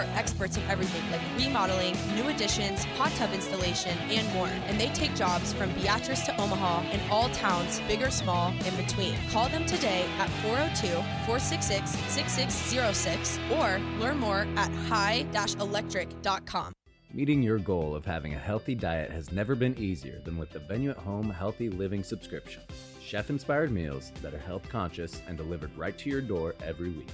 Are experts in everything like remodeling, new additions, hot tub installation, and more. And they take jobs from Beatrice to Omaha and all towns, big or small, in between. Call them today at 402 466 6606 or learn more at high-electric.com. Meeting your goal of having a healthy diet has never been easier than with the Venue at Home Healthy Living subscription. Chef inspired meals that are health conscious and delivered right to your door every week.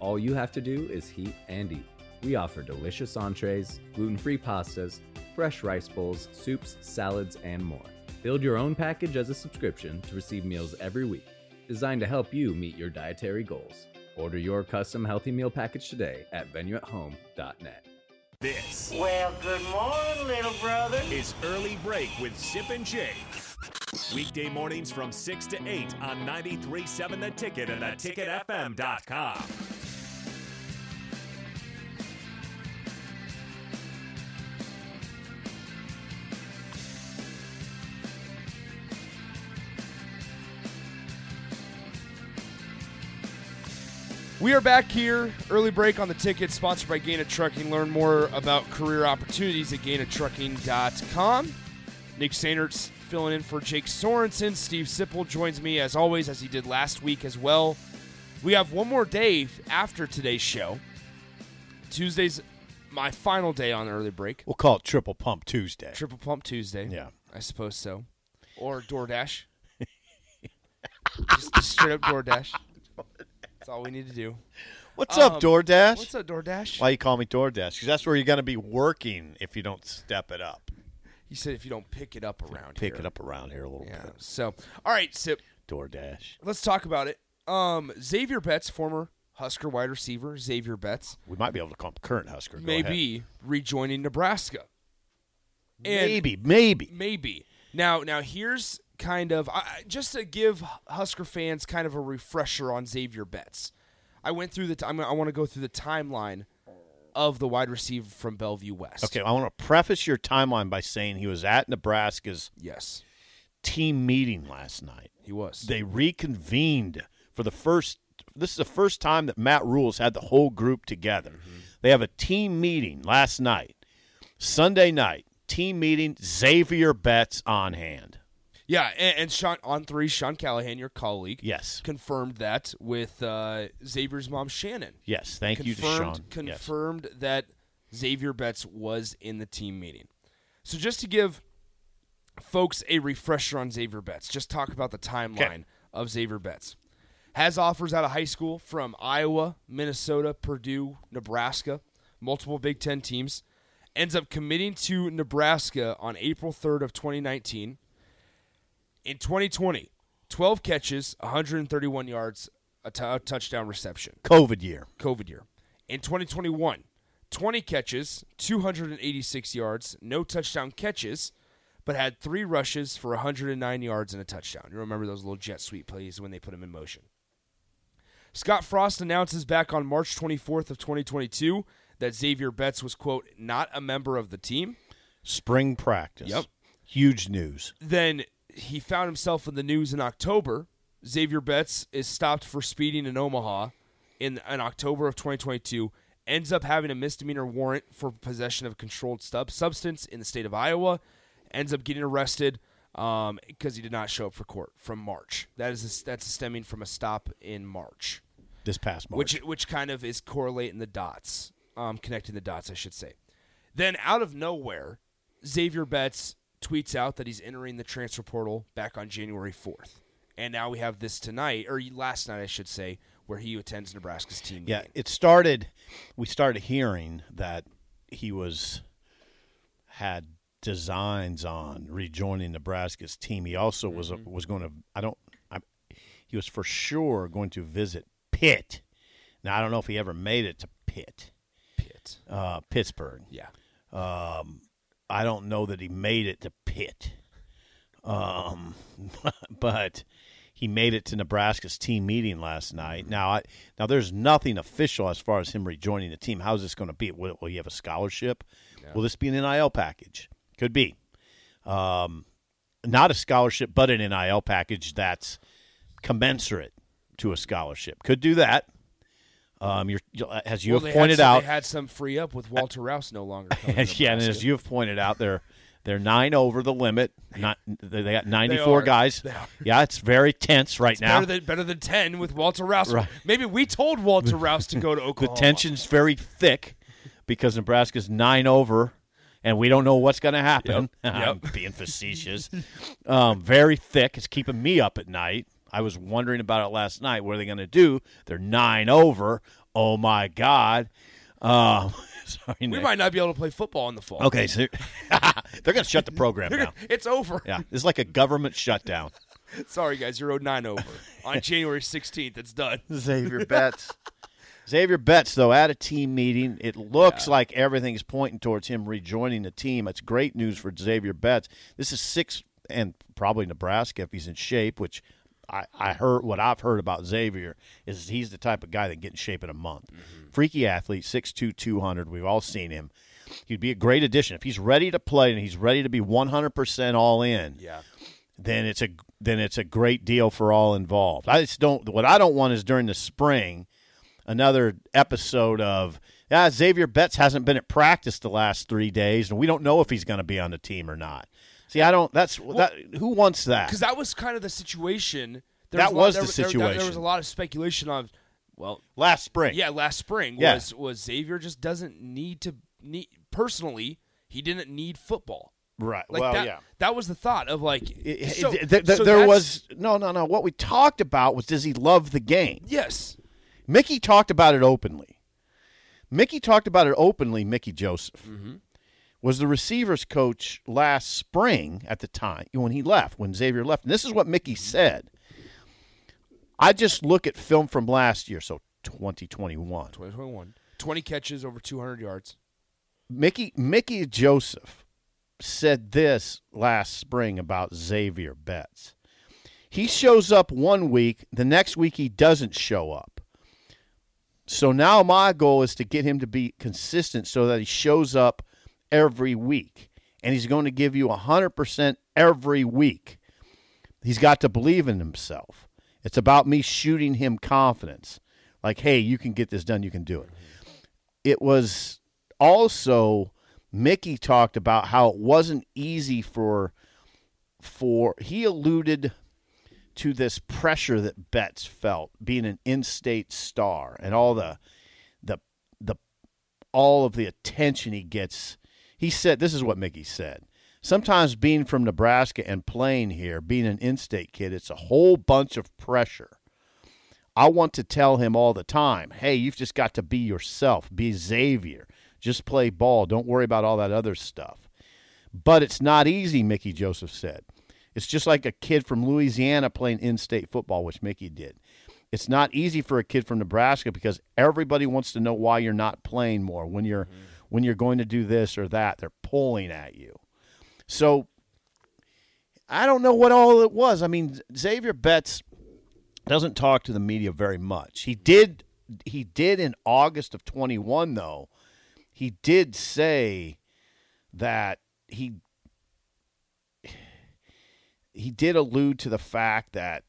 All you have to do is heat and eat. We offer delicious entrees, gluten free pastas, fresh rice bowls, soups, salads, and more. Build your own package as a subscription to receive meals every week, designed to help you meet your dietary goals. Order your custom healthy meal package today at venueathome.net. This Well, good morning, little brother. is Early Break with Sip and Jake. Weekday mornings from 6 to 8 on 93.7 The Ticket and theticketfm.com. We are back here. Early break on the ticket, sponsored by Gaina Trucking. Learn more about career opportunities at GainaTrucking.com. Nick Sanders filling in for Jake Sorensen. Steve Sipple joins me as always, as he did last week as well. We have one more day after today's show. Tuesday's my final day on early break. We'll call it Triple Pump Tuesday. Triple Pump Tuesday. Yeah. I suppose so. Or DoorDash. just, just straight up DoorDash. That's all we need to do. What's Um, up, DoorDash? What's up, DoorDash? Why you call me DoorDash? Because that's where you're going to be working if you don't step it up. You said if you don't pick it up around here. Pick here. it up around here a little Yeah. bit. So, all right, Sip. DoorDash. Let's talk about it. Um, Zavier Betts, former Husker wide receiver, Zavier Betts, We might be able to call him current Husker. Go may ahead. rejoining Nebraska. And Maybe, maybe. Maybe. Now, now here's kind of I, just to give Husker fans kind of a refresher on Zavier Betts. I went through the. T- I'm, I want to go through the timeline of the wide receiver from Bellevue West. Okay, I want to preface your timeline by saying he was at Nebraska's Yes, team meeting last night. he was. They reconvened for the first. This is the first time that Matt Rhules had the whole group together. Mm-hmm. They have a team meeting last night, Sunday night. Team meeting. Zavier Betts on hand. Yeah, and, and Sean on three, Sean Callahan, your colleague, Yes. confirmed that with uh, Zavier's mom, Shannon. Yes. Thank you to confirmed, Sean. Yes. Confirmed that Zavier Betts was in the team meeting. So just to give folks a refresher on Zavier Betts, just talk about the timeline of Zavier Betts. Has offers out of high school from Iowa, Minnesota, Purdue, Nebraska, multiple Big Ten teams. Ends up committing to Nebraska on April 3rd of 2019. In 2020, 12 catches, 131 yards, a t- a touchdown reception. COVID year. COVID year. In 2021, 20 catches, 286 yards, no touchdown catches, but had three rushes for 109 yards and a touchdown. You remember those little jet sweep plays when they put him in motion. Scott Frost announces back on March 24th of 2022 that Zavier Betts was quote not a member of the team. Spring practice. Yep. Huge news. Then he found himself in the news in October. Zavier Betts is stopped for speeding in Omaha in, in October of 2022. Ends up having a misdemeanor warrant for possession of a controlled stub substance in the state of Iowa. Ends up getting arrested um, because he did not show up for court from March. That is that's stemming from a stop in March, This past March. which which kind of is correlating the dots, um, connecting the dots, I should say. Then out of nowhere, Zavier Betts tweets out that he's entering the transfer portal back on January 4th. And now we have this tonight, or last night, I should say, where he attends Nebraska's team Yeah, meeting. it started. We started hearing that he was had designs on rejoining Nebraska's team. He also was was going to. I don't. I, he was for sure going to visit Pitt Now I don't know if he ever made it to Pitt, Pitt. uh, Pittsburgh. Yeah. Um, I don't know that he made it to Pitt, um, but he made it to Nebraska's team meeting last night. Now, I, now there's nothing official as far as him rejoining the team. How's this going to be? Will, will he have a scholarship? Will this be an NIL package? Could be. Um, not a scholarship, but an NIL package that's commensurate to a scholarship. Could do that. Um, you're, as you well, have pointed had out, They had some free up with Walter Rouse no longer. yeah, and as you have pointed out, they're they're nine over the limit. Not they got ninety four guys. Yeah, it's very tense right now. better than better than ten with Walter Rouse. Right. Maybe we told Walter Rouse to go to Oklahoma. the tension's very thick because Nebraska's nine over, and we don't know what's going to happen. Yep. I'm Yep. being facetious. um, very thick. It's keeping me up at night. I was wondering about it last night. What are they going to do? They're nine over. Oh my God. Um, sorry, We Nick. might not be able to play football in the fall. Okay, so they're going to shut the program down. it's over. Yeah, it's like a government shutdown. Sorry, guys, you're owed nine over on January 16th. It's done. Zavier Betts. Zavier Betts, though, at a team meeting, it looks like everything's pointing towards him rejoining the team. It's great news for Zavier Betts. This is six, and probably Nebraska if he's in shape, which I, I heard what I've heard about Zavier is he's the type of guy that get in shape in a month. Mm-hmm. Freaky athlete, 6'2", 200. We've all seen him. He'd be a great addition if he's ready to play and he's ready to be one hundred percent all in Yeah. then it's a then it's a great deal for all involved. I just don't. What I don't want is during the spring, another episode of yeah Zavier Betts hasn't been at practice the last three days, and we don't know if he's going to be on the team or not. See, I don't. That's that. Who wants that? Because that was kind of the situation. There That lot- was there the there- there- There, was a lot of speculation on, well, last spring. yeah, last spring Yeah. was was Zavier just doesn't need to need personally. He didn't need football. Right. Like well, that, yeah. that was the thought of like. It- so- it- th- th- so there was no, no, no. What we talked about was does he love the game? yes. Mickey talked about it openly. Mickey talked about it openly. Mickey Joseph mm-hmm. Was the receivers coach last spring at the time when he left, when Zavier left. And this is what Mickey mm-hmm. said. I just look at film from last year, so 2021. 2021. 20 catches over 200 yards. Mickey Mickey Joseph said this last spring about Zavier Betts. He shows up one week, the next week he doesn't show up. So now my goal is to get him to be consistent so that he shows up every week. And he's going to give you 100% every week. He's got to believe in himself. It's about me shooting him confidence. Like, hey, you can get this done, you can do it. It was also Mickey talked about how it wasn't easy for for he alluded to this pressure that Betts felt being an in-state star and all the the the all of the attention he gets. He said this is what Mickey said. Sometimes being from Nebraska and playing here, being an in-state kid, it's a whole bunch of pressure. I want to tell him all the time, hey, you've just got to be yourself, be Zavier. Just play ball. Don't worry about all that other stuff. But it's not easy, Mickey Joseph said. It's just like a kid from Louisiana playing in state football, which Mickey did. It's not easy for a kid from Nebraska because everybody wants to know why you're not playing more when you're mm-hmm. When you're going to do this or that. They're pulling at you. So I don't know what all it was. I mean, Zavier Betts doesn't talk to the media very much. He did he did in August of 21 though. He did say that he he did allude to the fact that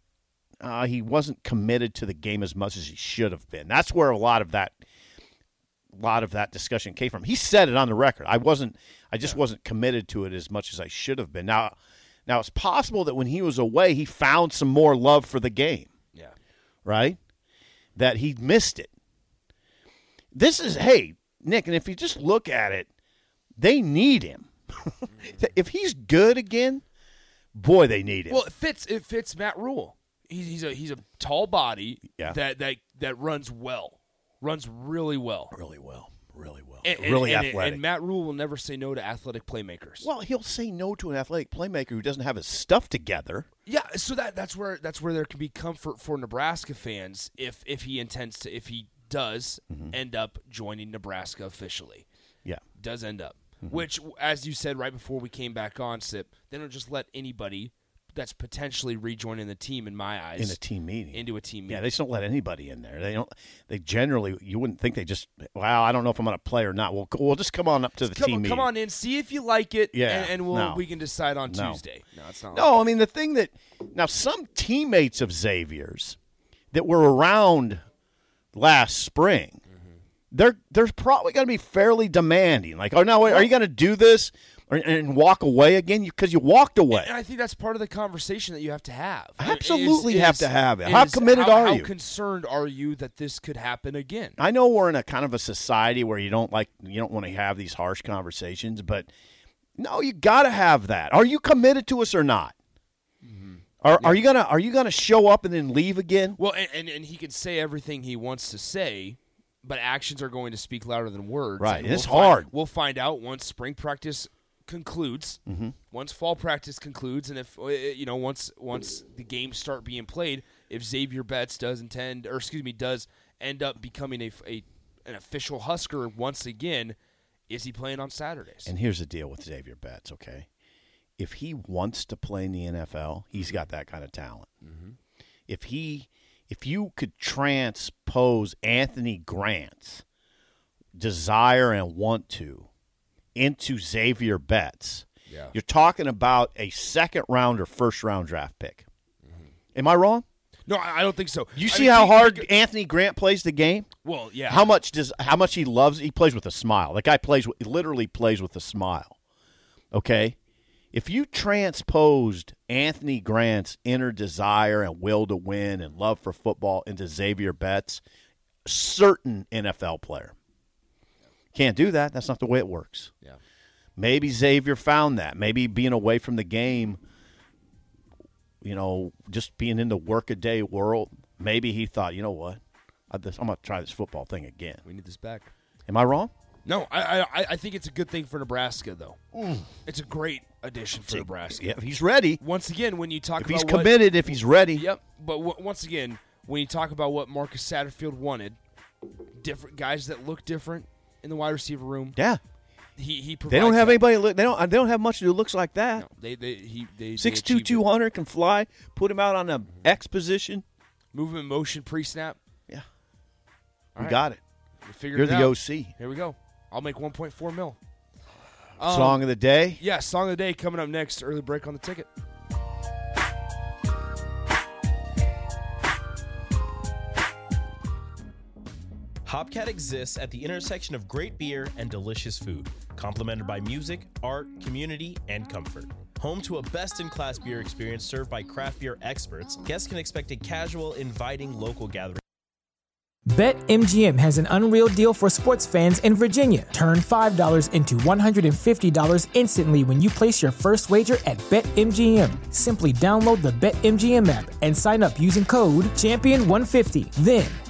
uh, he wasn't committed to the game as much as he should have been. That's where a lot of that lot of that discussion came from. He said it on the record. I wasn't I just wasn't committed to it as much as I should have been. Now now it's possible that when he was away he found some more love for the game Yeah. right? That he missed it. This is, hey, Nick, and if you just look at it, they need him. Mm-hmm. if he's good again, boy, they need him. Well, it fits. It fits Matt Rhule. He's, he's a he's a tall body Yeah. that that that runs well, runs really well, really well, really well, and, really and- athletic. And Matt Rhule will never say no to athletic playmakers. well, he'll say no to an athletic playmaker who doesn't have his stuff together. Yeah, so that that's where that's where there can be comfort for Nebraska fans if if he intends to if he does end up joining Nebraska officially. Yeah. Does end up. Mm-hmm. Which, as you said right before we came back on, Sip, they don't just let anybody that's potentially rejoining the team, in my eyes, In a team meeting. into a team meeting. Yeah, they just don't let anybody in there. They don't. They generally, you wouldn't think they just. Wow, I don't know if I'm going to play or not. Well, we'll just come on up to the come, team meeting. come on in, see if you like it, Yeah, and, and we'll no. we can decide on No. Tuesday. No, it's not. No, I mean the thing that now some teammates of Zavier's that were around last spring, mm-hmm. they're they're probably going to be fairly demanding. Like, oh no, are you going to do this or, and walk away again? Because you walked away. And I think that's part of the conversation that you have to have. Absolutely have to have it. how committed how, are you? how concerned are you that this could happen again? I know we're in a kind of a society where you don't like you don't want to have these harsh conversations, but no, you got to have that. Are you committed to us or not? Mm-hmm. Are, are you gonna Are you gonna show up and then leave again? Well, and, and, and he can say everything he wants to say, but actions are going to speak louder than words. Right, and and it's we'll find- hard. we'll find out once spring practice concludes. Mm-hmm. Once fall practice concludes, and if uh, you know, once once the games start being played, if Zavier Betts does intend, or excuse me, does end up becoming a, a an official Husker once again, is he playing on Saturdays? And here's the deal with Zavier Betts, okay? If he wants to play in the NFL, he's got that kind of talent. If he if you could transpose Anthony Grant's desire and want to into Zavier Betts, Yeah. you're talking about a second round or first round draft pick. Mm-hmm. Am I wrong? no, I don't think so. You I see mean, how hard could- Anthony Grant plays the game? well, yeah. How much does how much he loves? He plays with a smile. That guy plays with, literally plays with a smile. Okay, if you transposed Anthony Grant's inner desire and will to win and love for football into Zavier Betts, certain NFL player can't do that. That's not the way it works. Yeah. Maybe Zavier found that. Maybe being away from the game, you know, just being in the workaday world. Maybe he thought, you know what, I'm going to try this football thing again. We need this back. Am I wrong? No, I, I I think it's a good thing for Nebraska though. Mm. It's a great addition for Nebraska. Yeah, if he's ready. Once again, when you talk If about he's what- committed, if he's ready. yep. But w- once again, when you talk about what Marcus Satterfield wanted, different guys that look different in the wide receiver room. Yeah. He he. They don't have that. anybody. Look, they don't. They don't have much who looks like that. No, they they he they Six two two hundred can fly. Put him out on the X position. Move him in motion pre snap. Yeah, All we right. got it. We figured You're the out. OC. Here we go. I'll make 1.4 mil. Um, Song of the day. Yeah, song of the day coming up next. Early break on the ticket. Hopcat exists at the intersection of great beer and delicious food, complemented by music, art, community, and comfort. Home to a best in class beer experience served by craft beer experts, guests can expect a casual, inviting local gathering. BetMGM has an unreal deal for sports fans in Virginia. Turn $5 into $150 instantly when you place your first wager at BetMGM. Simply download the BetMGM app and sign up using code Champion150. Then,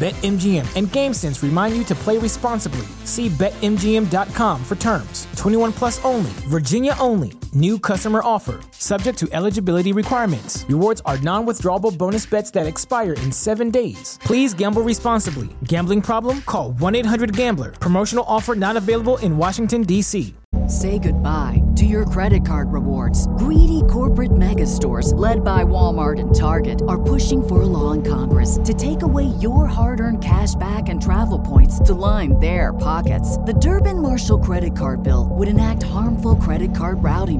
BetMGM and GameSense remind you to play responsibly. See BetMGM.com for terms. 21 plus only, Virginia only. New customer offer. Subject to eligibility requirements. Rewards are non withdrawable bonus bets that expire in seven days. Please gamble responsibly. Gambling problem? Call 1 800 Gambler. Promotional offer not available in Washington, D.C. Say goodbye to your credit card rewards. Greedy corporate mega stores, led by Walmart and Target, are pushing for a law in Congress to take away your hard earned cash back and travel points to line their pockets. The Durbin Marshall credit card bill would enact harmful credit card routing